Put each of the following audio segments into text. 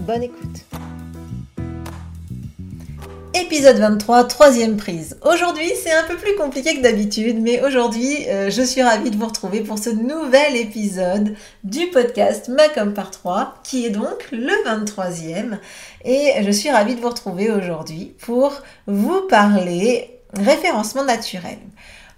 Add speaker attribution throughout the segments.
Speaker 1: Bonne écoute. Épisode 23, troisième prise. Aujourd'hui, c'est un peu plus compliqué que d'habitude, mais aujourd'hui, euh, je suis ravie de vous retrouver pour ce nouvel épisode du podcast Macom par 3, qui est donc le 23e. Et je suis ravie de vous retrouver aujourd'hui pour vous parler référencement naturel.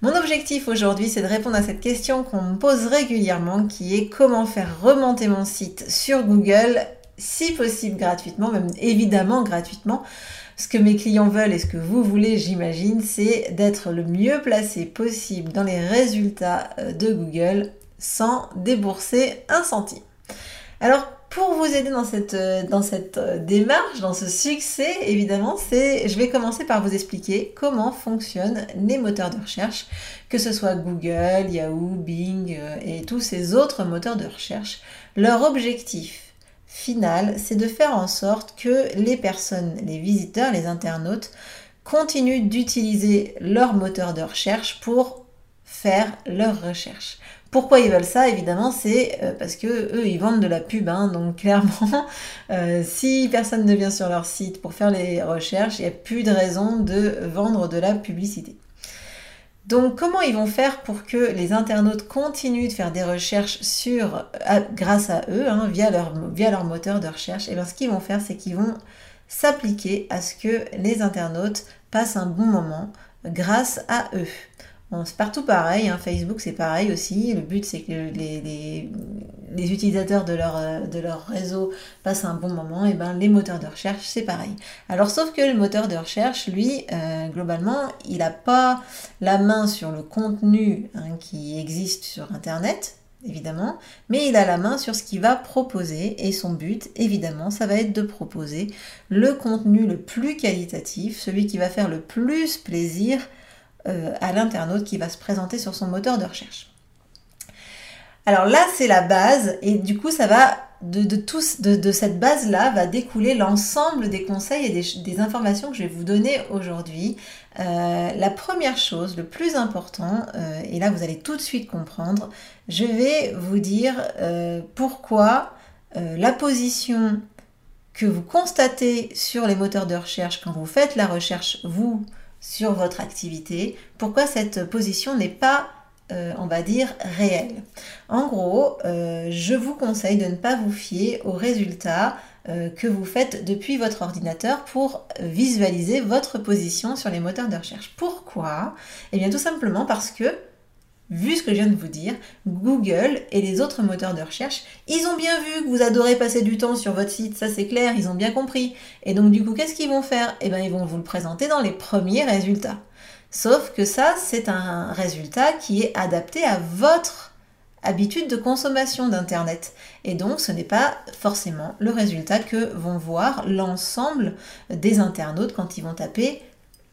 Speaker 1: Mon objectif aujourd'hui, c'est de répondre à cette question qu'on me pose régulièrement, qui est comment faire remonter mon site sur Google, si possible gratuitement, même évidemment gratuitement. Ce que mes clients veulent et ce que vous voulez, j'imagine, c'est d'être le mieux placé possible dans les résultats euh, de Google sans débourser un centime. Alors, pour vous aider dans cette, euh, dans cette euh, démarche, dans ce succès, évidemment, c'est, je vais commencer par vous expliquer comment fonctionnent les moteurs de recherche, que ce soit Google, Yahoo, Bing et tous ces autres moteurs de recherche. Leur objectif final, c'est de faire en sorte que les personnes, les visiteurs, les internautes, continuent d'utiliser leur moteur de recherche pour faire leurs recherches. Pourquoi ils veulent ça Évidemment, c'est euh, parce que eux, ils vendent de la pub. Hein. donc clairement, euh, si personne ne vient sur leur site pour faire les recherches, il n'y a plus de raison de vendre de la publicité. Donc comment ils vont faire pour que les internautes continuent de faire des recherches sur, grâce à eux, hein, via, leur, via leur moteur de recherche? Et eh bien ce qu'ils vont faire, c'est qu'ils vont s'appliquer à ce que les internautes passent un bon moment grâce à eux c'est partout pareil, hein. Facebook c'est pareil aussi. Le but c'est que les, utilisateurs de leur, euh, de réseau passent un bon moment. Et ben les moteurs de recherche c'est pareil. Alors sauf que le moteur de recherche, lui, euh, globalement, il n'a pas la main sur le contenu hein, qui existe sur Internet, évidemment, mais il a la main sur ce qu'il va proposer et son but, évidemment, ça va être de proposer le contenu le plus qualitatif, celui qui va faire le plus plaisir euh, à l'internaute qui va se présenter sur son moteur de recherche. Alors là, c'est la base et du coup, ça va de, de, cette base-là va découler l'ensemble des conseils et des, informations que je vais vous donner aujourd'hui. Euh, la première chose, le plus important, euh, et là vous allez tout de suite comprendre, je vais vous dire pourquoi la position que vous constatez sur les moteurs de recherche quand vous faites la recherche, vous, sur votre activité, pourquoi cette position n'est pas, euh, on va dire, réelle. En gros, euh, je vous conseille de ne pas vous fier aux résultats euh, que vous faites depuis votre ordinateur pour visualiser votre position sur les moteurs de recherche. Pourquoi? Eh bien tout simplement parce que vu ce que je viens de vous dire, Google et les autres moteurs de recherche, ils ont bien vu que vous adorez passer du temps sur votre site, ça c'est clair, ils ont bien compris. Et donc du coup, qu'est-ce qu'ils vont faire? Eh bien, ils vont vous le présenter dans les premiers résultats. Sauf que ça, c'est un résultat qui est adapté à votre habitude de consommation d'Internet. Et donc, ce n'est pas forcément le résultat que vont voir l'ensemble des internautes quand ils vont taper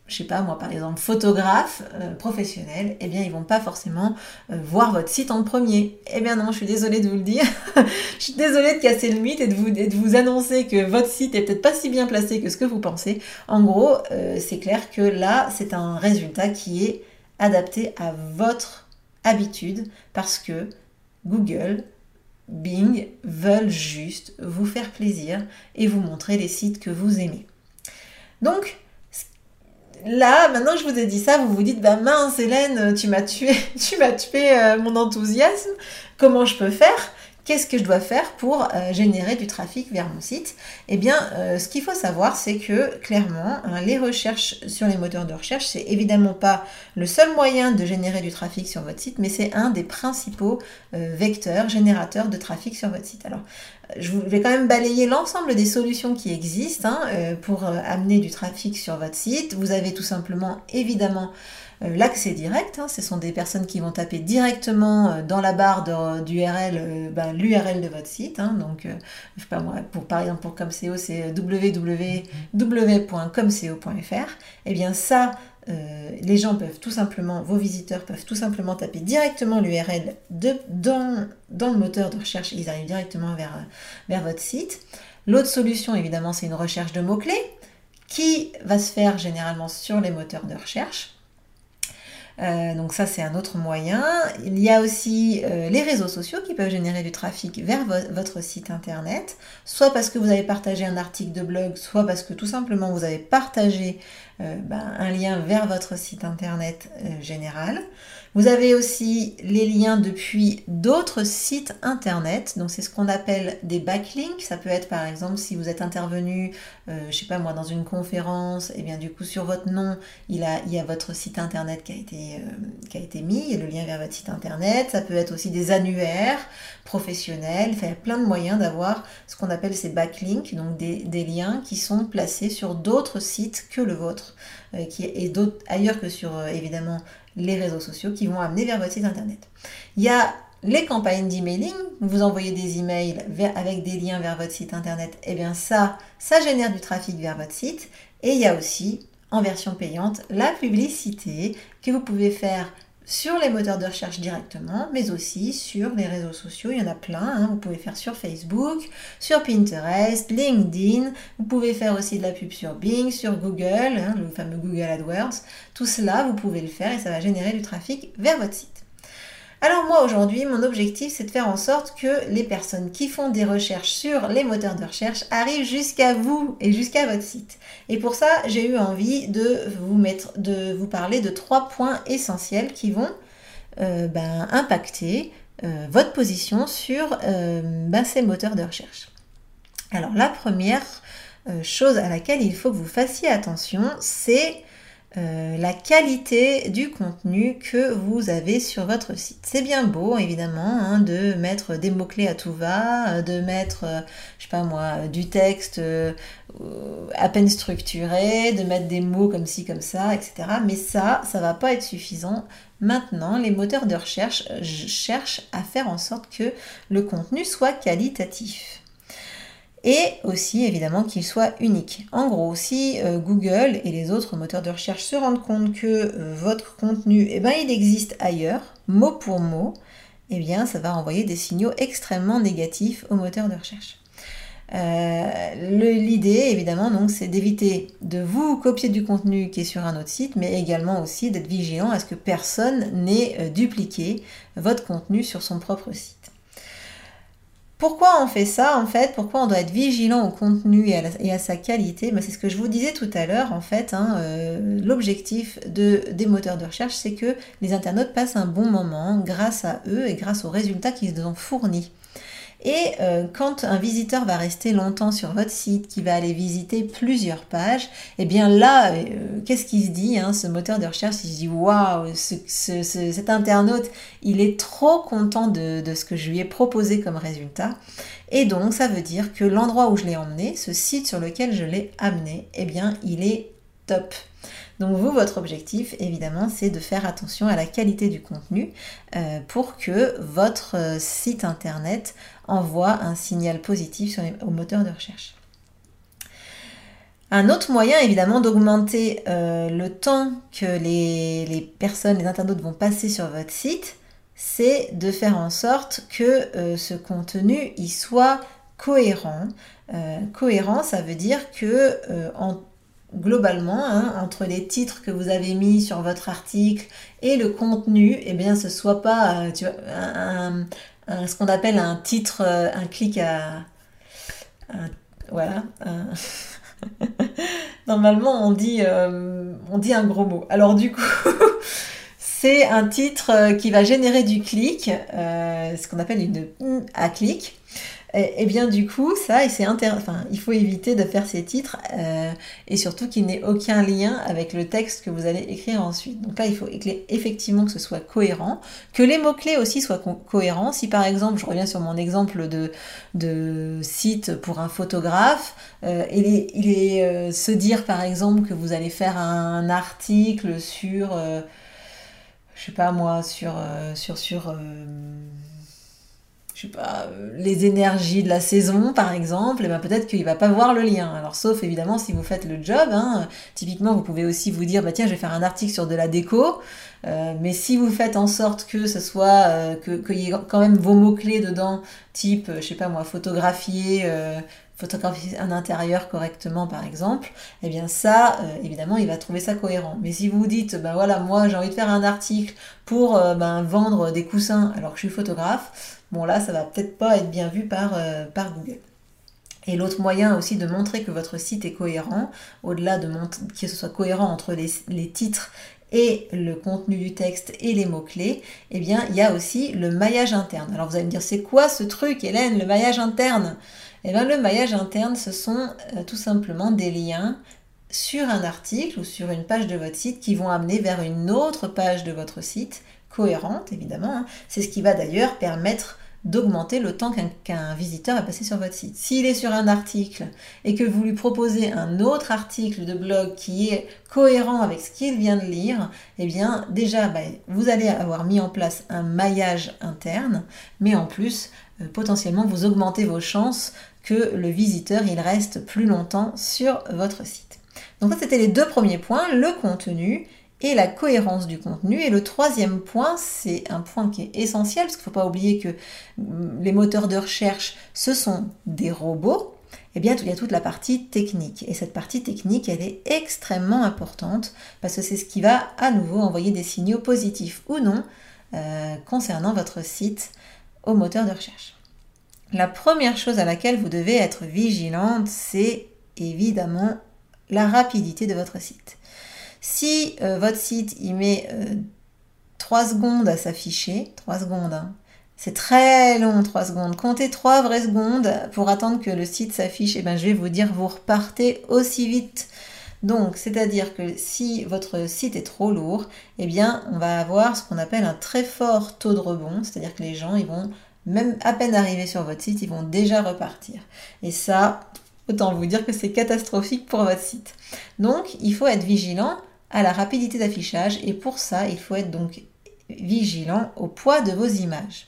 Speaker 1: je sais pas moi par exemple photographe euh, professionnel, eh bien ils vont pas forcément euh, voir votre site en premier. Eh bien non, je suis désolée de vous le dire. je suis désolée de casser le mythe et de vous, de vous annoncer que votre site est peut-être pas si bien placé que ce que vous pensez. En gros, euh, c'est clair que là, c'est un résultat qui est adapté à votre habitude parce que Google Bing veulent juste vous faire plaisir et vous montrer les sites que vous aimez. Donc, là, maintenant que je vous ai dit ça, vous vous dites, bah mince Hélène, tu m'as tué, tu m'as tué euh, mon enthousiasme, comment je peux faire? Qu'est-ce que je dois faire pour euh, générer du trafic vers mon site? Eh bien, euh, ce qu'il faut savoir, c'est que clairement, hein, les recherches sur les moteurs de recherche, c'est évidemment pas le seul moyen de générer du trafic sur votre site, mais c'est un des principaux vecteurs générateurs de trafic sur votre site. Alors, je vais quand même balayer l'ensemble des solutions qui existent hein, pour amener du trafic sur votre site. Vous avez tout simplement, évidemment, euh, l'accès direct, hein, ce sont des personnes qui vont taper directement euh, dans la barre d'URL euh, ben, l'URL de votre site. Hein. donc, pour, par exemple pour Comseo, c'est www.comseo.fr. Et eh bien ça, les gens peuvent tout simplement, vos visiteurs peuvent tout simplement taper directement l'URL dans, le moteur de recherche ils arrivent directement vers, vers votre site. L'autre solution, évidemment, c'est une recherche de mots-clés qui va se faire généralement sur les moteurs de recherche. Euh, donc ça, c'est un autre moyen. Il y a aussi euh, les réseaux sociaux qui peuvent générer du trafic vers votre site internet, soit parce que vous avez partagé un article de blog, soit parce que tout simplement vous avez partagé euh, ben, un lien vers votre site internet général. Vous avez aussi les liens depuis d'autres sites internet. Donc c'est ce qu'on appelle des backlinks. Ça peut être par exemple si vous êtes intervenu, euh, je sais pas moi, dans une conférence, et bien du coup sur votre nom, il, y a votre site internet qui a été, euh, qui a été mis, il le lien vers votre site internet. Ça peut être aussi des annuaires professionnels. il y a plein de moyens d'avoir ce qu'on appelle ces backlinks, donc des, liens qui sont placés sur d'autres sites que le vôtre, euh, qui est d'autres ailleurs que sur évidemment les réseaux sociaux qui vont amener vers votre site internet. Il y a les campagnes d'emailing, vous envoyez des emails avec des liens vers votre site internet, et eh bien ça, ça génère du trafic vers votre site. Et il y a aussi, en version payante, la publicité que vous pouvez faire sur les moteurs de recherche directement, mais aussi sur les réseaux sociaux. Il y en a plein. Hein. Vous pouvez faire sur Facebook, sur Pinterest, LinkedIn. Vous pouvez faire aussi de la pub sur Bing, sur Google, hein, le fameux Google AdWords. Tout cela, vous pouvez le faire et ça va générer du trafic vers votre site. Alors moi aujourd'hui, mon objectif, c'est de faire en sorte que les personnes qui font des recherches sur les moteurs de recherche arrivent jusqu'à vous et jusqu'à votre site. Et pour ça, j'ai eu envie de vous mettre, de vous parler de trois points essentiels qui vont euh, ben, impacter euh, votre position sur euh, ben, ces moteurs de recherche. Alors la première chose à laquelle il faut que vous fassiez attention, c'est euh, la qualité du contenu que vous avez sur votre site. C'est bien beau, évidemment, hein, de mettre des mots-clés à tout va, euh, de mettre, euh, je sais pas moi, du texte à peine structuré, de mettre des mots comme ci, comme ça, etc. Mais ça, ça va pas être suffisant. Maintenant, les moteurs de recherche cherchent à faire en sorte que le contenu soit qualitatif et aussi évidemment qu'il soit unique. En gros, si euh, Google et les autres moteurs de recherche se rendent compte que euh, votre contenu, eh ben, il existe ailleurs, mot pour mot, eh bien ça va envoyer des signaux extrêmement négatifs aux moteurs de recherche. Euh, l'idée, évidemment, donc, c'est d'éviter de vous copier du contenu qui est sur un autre site, mais également aussi d'être vigilant à ce que personne n'ait dupliqué votre contenu sur son propre site. Pourquoi on fait ça en fait? Pourquoi on doit être vigilant au contenu et à, sa qualité? Ben, C'est ce que je vous disais tout à l'heure en fait. Hein, euh, l'objectif de, des moteurs de recherche, c'est que les internautes passent un bon moment grâce à eux et grâce aux résultats qu'ils ont fournis. Et euh, quand un visiteur va rester longtemps sur votre site, qui va aller visiter plusieurs pages, eh bien là, euh, qu'est-ce qu'il se dit hein, Ce moteur de recherche, il se dit waouh, cet internaute, il est trop content de, de, ce que je lui ai proposé comme résultat. Et donc, ça veut dire que l'endroit où je l'ai emmené, ce site sur lequel je l'ai amené, eh bien, il est top. Donc vous, votre objectif, évidemment, c'est de faire attention à la qualité du contenu euh, pour que votre euh, site internet envoie un signal positif les, au moteur de recherche. Un autre moyen, évidemment, d'augmenter euh, le temps que les, personnes, les internautes vont passer sur votre site, c'est de faire en sorte que ce contenu y soit cohérent. cohérent, ça veut dire que en globalement, hein, entre les titres que vous avez mis sur votre article et le contenu, eh bien, ce soit pas euh, ce qu'on appelle un titre, euh, un clic à. voilà. Normalement, on dit, euh, on dit un gros mot. Alors, du coup. c'est un titre qui va générer du clic, ce qu'on appelle une à clic. Et, bien du coup, ça, il faut éviter de faire ces titres euh, et surtout qu'il n'ait aucun lien avec le texte que vous allez écrire ensuite. Donc là, il faut effectivement que ce soit cohérent, que les mots-clés aussi soient cohérents. Si par exemple, je reviens sur mon exemple de, site pour un photographe, euh, il est, il est euh, se dire par exemple que vous allez faire un article sur, je sais pas moi, sur, sur, sur je sais pas, euh, les énergies de la saison, par exemple, et ben peut-être qu'il va pas voir le lien. Alors, sauf évidemment si vous faites le job, hein, typiquement, vous pouvez aussi vous dire, bah tiens, je vais faire un article sur de la déco, euh, mais si vous faites en sorte que ce soit, euh, qu'il y ait quand même vos mots-clés dedans, type, je sais pas moi, photographier, photographier un intérieur correctement par exemple, eh bien ça, évidemment, il va trouver ça cohérent. Mais si vous vous dites, ben voilà, moi j'ai envie de faire un article pour ben, vendre des coussins alors que je suis photographe, bon là, ça va peut-être pas être bien vu par, euh, Google. Et l'autre moyen aussi de montrer que votre site est cohérent, au-delà de que ce soit cohérent entre les, titres et le contenu du texte et les mots-clés, eh bien, il y a aussi le maillage interne. Alors vous allez me dire, c'est quoi ce truc, Hélène, le maillage interne? Eh bien, le maillage interne, ce sont euh, tout simplement des liens sur un article ou sur une page de votre site qui vont amener vers une autre page de votre site, cohérente évidemment. Hein. C'est ce qui va d'ailleurs permettre d'augmenter le temps qu'un visiteur va passer sur votre site. S'il est sur un article et que vous lui proposez un autre article de blog qui est cohérent avec ce qu'il vient de lire, eh bien déjà bah, vous allez avoir mis en place un maillage interne, mais en plus euh, potentiellement vous augmentez vos chances que le visiteur il reste plus longtemps sur votre site. Donc ça c'était les deux premiers points, le contenu et la cohérence du contenu. Et le troisième point, c'est un point qui est essentiel, parce qu'il ne faut pas oublier que mm, les moteurs de recherche, ce sont des robots. Eh bien, il y a toute la partie technique. Et cette partie technique, elle est extrêmement importante, parce que c'est ce qui va à nouveau envoyer des signaux positifs ou non euh, concernant votre site au moteur de recherche. La première chose à laquelle vous devez être vigilante, c'est évidemment la rapidité de votre site. Si euh, votre site il met 3 euh, secondes à s'afficher, 3 secondes, hein, c'est très long 3 secondes, comptez 3 vraies secondes pour attendre que le site s'affiche, et eh ben je vais vous dire vous repartez aussi vite. Donc, c'est-à-dire que si votre site est trop lourd, eh bien, on va avoir ce qu'on appelle un très fort taux de rebond, c'est-à-dire que les gens, ils vont même à peine arriver sur votre site, ils vont déjà repartir. Et ça, autant vous dire que c'est catastrophique pour votre site. Donc, il faut être vigilant à la rapidité d'affichage et pour ça, il faut être donc vigilant au poids de vos images.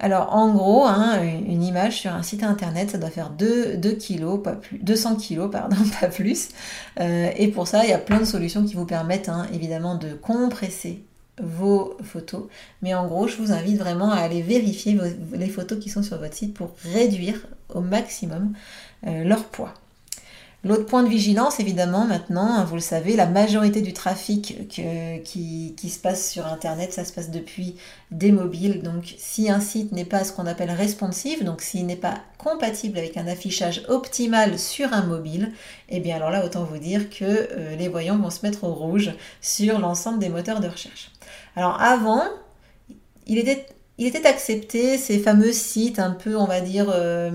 Speaker 1: Alors en gros, hein, une image sur un site internet, ça doit faire 2, kg, pas plus, 200 kg, pardon, pas plus. Euh, et pour ça, il y a plein de solutions qui vous permettent hein, évidemment de compresser vos photos. Mais en gros, je vous invite vraiment à aller vérifier les photos qui sont sur votre site pour réduire au maximum euh, leur poids. L'autre point de vigilance, évidemment, maintenant, vous le savez, la majorité du trafic qui, se passe sur Internet, ça se passe depuis des mobiles. Donc, si un site n'est pas ce qu'on appelle responsive, donc s'il n'est pas compatible avec un affichage optimal sur un mobile, eh bien alors là, autant vous dire que euh, les voyants vont se mettre au rouge sur l'ensemble des moteurs de recherche. Alors avant, il était, il était accepté ces fameux sites un peu, on va dire, euh,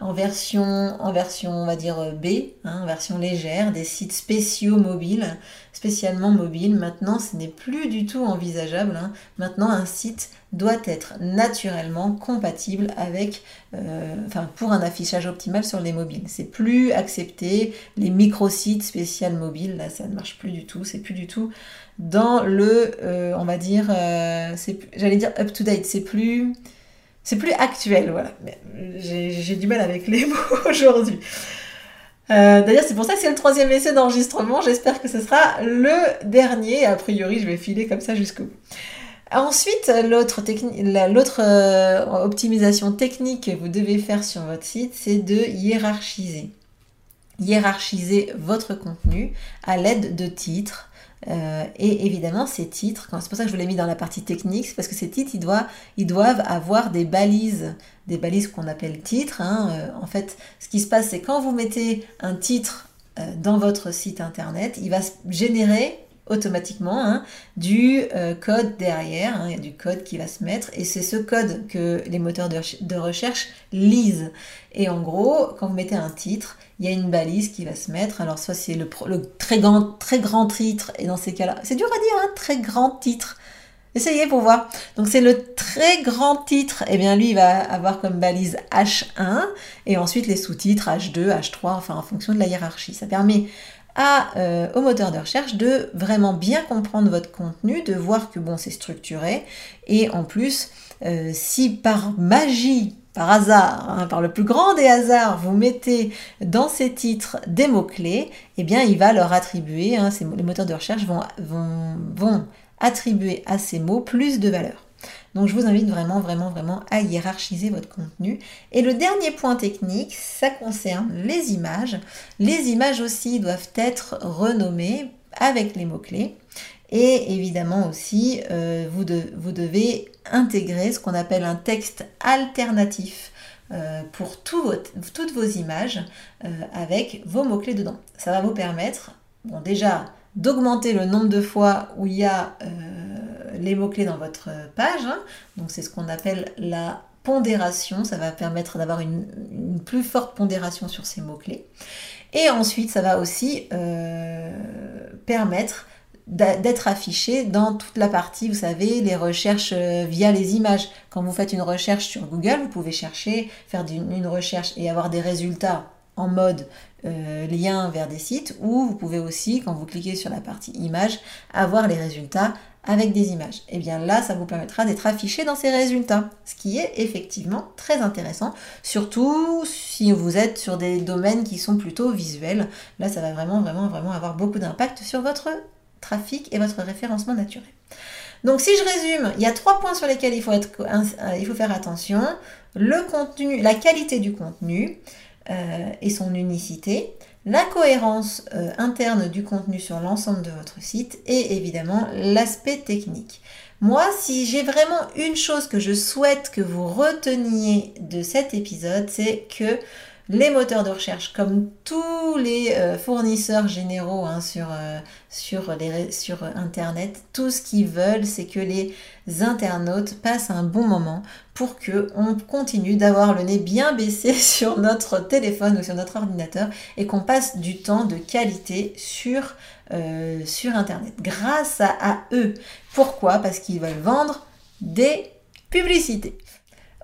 Speaker 1: en version, en version, on va dire euh, B, hein, en version légère, des sites spéciaux mobiles, spécialement mobiles. Maintenant, ce n'est plus du tout envisageable. Hein. Maintenant, un site doit être naturellement compatible avec, euh, enfin, pour un affichage optimal sur les mobiles. C'est plus accepté. Les micro-sites spéciaux mobiles, là, ça ne marche plus du tout. C'est plus du tout dans le, euh, on va dire, j'allais dire up to date. C'est plus c'est plus actuel, voilà. J'ai du mal avec les mots aujourd'hui. Euh, d'ailleurs, c'est pour ça que c'est le troisième essai d'enregistrement. J'espère que ce sera le dernier. A priori, je vais filer comme ça jusqu'au bout. Ensuite, l'autre euh, optimisation technique que vous devez faire sur votre site, c'est de hiérarchiser. Hiérarchiser votre contenu à l'aide de titres, euh, et évidemment, ces titres, c'est pour ça que je vous l'ai mis dans la partie technique, c'est parce que ces titres, ils doivent, avoir des balises, des balises qu'on appelle titres. Hein. Euh, en fait, ce qui se passe, c'est quand vous mettez un titre euh, dans votre site internet, il va générer automatiquement hein, du euh, code derrière, hein, il y a du code qui va se mettre, et c'est ce code que les moteurs de, recherche lisent. Et en gros, quand vous mettez un titre, il y a une balise qui va se mettre. Alors soit c'est le, très, grand, très grand titre, et dans ces cas-là, c'est dur à dire, un hein, très grand titre. Essayez pour voir. Donc c'est le très grand titre. Et eh bien lui, il va avoir comme balise H1 et ensuite les sous-titres H2, H3, enfin en fonction de la hiérarchie. Ça permet euh, au moteur de recherche de vraiment bien comprendre votre contenu, de voir que bon, c'est structuré. Et en plus, euh, si par magie, par hasard, hein, par le plus grand des hasards, vous mettez dans ces titres des mots-clés, eh bien, il va leur attribuer, hein, les moteurs de recherche vont, vont, vont attribuer à ces mots plus de valeur. Donc je vous invite vraiment, vraiment, vraiment à hiérarchiser votre contenu. Et le dernier point technique, ça concerne les images. Les images aussi doivent être renommées avec les mots-clés. Et évidemment aussi, euh, vous, devez intégrer ce qu'on appelle un texte alternatif euh, pour toutes vos images euh, avec vos mots-clés dedans. Ça va vous permettre, bon déjà, d'augmenter le nombre de fois où il y a les mots-clés dans votre page. Hein. Donc c'est ce qu'on appelle la pondération. Ça va permettre d'avoir une, plus forte pondération sur ces mots-clés. Et ensuite, ça va aussi euh, permettre d'être affiché dans toute la partie, vous savez, les recherches euh, via les images. Quand vous faites une recherche sur Google, vous pouvez chercher, faire une recherche et avoir des résultats en mode euh, lien vers des sites ou vous pouvez aussi, quand vous cliquez sur la partie images, avoir les résultats avec des images. Et eh bien là, ça vous permettra d'être affiché dans ces résultats, ce qui est effectivement très intéressant, surtout si vous êtes sur des domaines qui sont plutôt visuels. Là, ça va vraiment, vraiment, vraiment avoir beaucoup d'impact sur votre trafic et votre référencement naturel. Donc si je résume, il y a trois points sur lesquels il faut, être, euh, il faut faire attention. Le contenu, la qualité du contenu et son unicité la cohérence euh, interne du contenu sur l'ensemble de votre site et évidemment l'aspect technique. Moi, si j'ai vraiment une chose que je souhaite que vous reteniez de cet épisode, c'est que les moteurs de recherche, comme tous les euh, fournisseurs généraux hein, sur, euh, sur, sur Internet, tout ce qu'ils veulent, c'est que les internautes passent un bon moment pour que on continue d'avoir le nez bien baissé sur notre téléphone ou sur notre ordinateur et qu'on passe du temps de qualité sur, euh, sur Internet grâce à eux. Pourquoi? Parce qu'ils veulent vendre des publicités.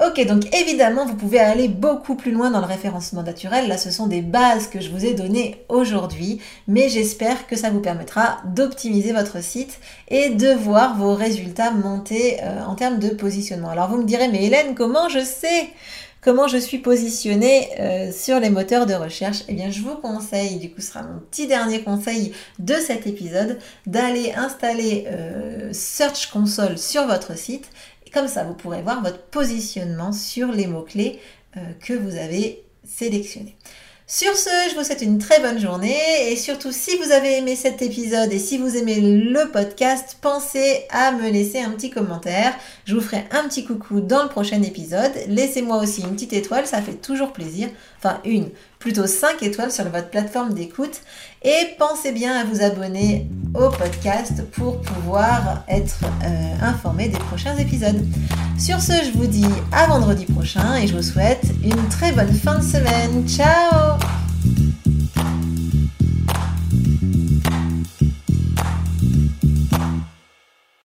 Speaker 1: Ok, donc évidemment, vous pouvez aller beaucoup plus loin dans le référencement naturel. Là, ce sont des bases que je vous ai données aujourd'hui, mais j'espère que ça vous permettra d'optimiser votre site et de voir vos résultats monter euh, en termes de positionnement. Alors, vous me direz, mais Hélène, comment je sais? Comment je suis positionnée euh, sur les moteurs de recherche? Eh bien, je vous conseille, du coup, ce sera mon petit dernier conseil de cet épisode, d'aller installer euh, Search Console sur votre site comme ça, vous pourrez voir votre positionnement sur les mots-clés euh, que vous avez sélectionnés. Sur ce, je vous souhaite une très bonne journée et surtout si vous avez aimé cet épisode et si vous aimez le podcast, pensez à me laisser un petit commentaire. Je vous ferai un petit coucou dans le prochain épisode. Laissez-moi aussi une petite étoile, ça fait toujours plaisir. Enfin une, plutôt 5 étoiles sur votre plateforme d'écoute. Et pensez bien à vous abonner au podcast pour pouvoir être euh, informé des prochains épisodes. Sur ce, je vous dis à vendredi prochain et je vous souhaite une très bonne fin de semaine. Ciao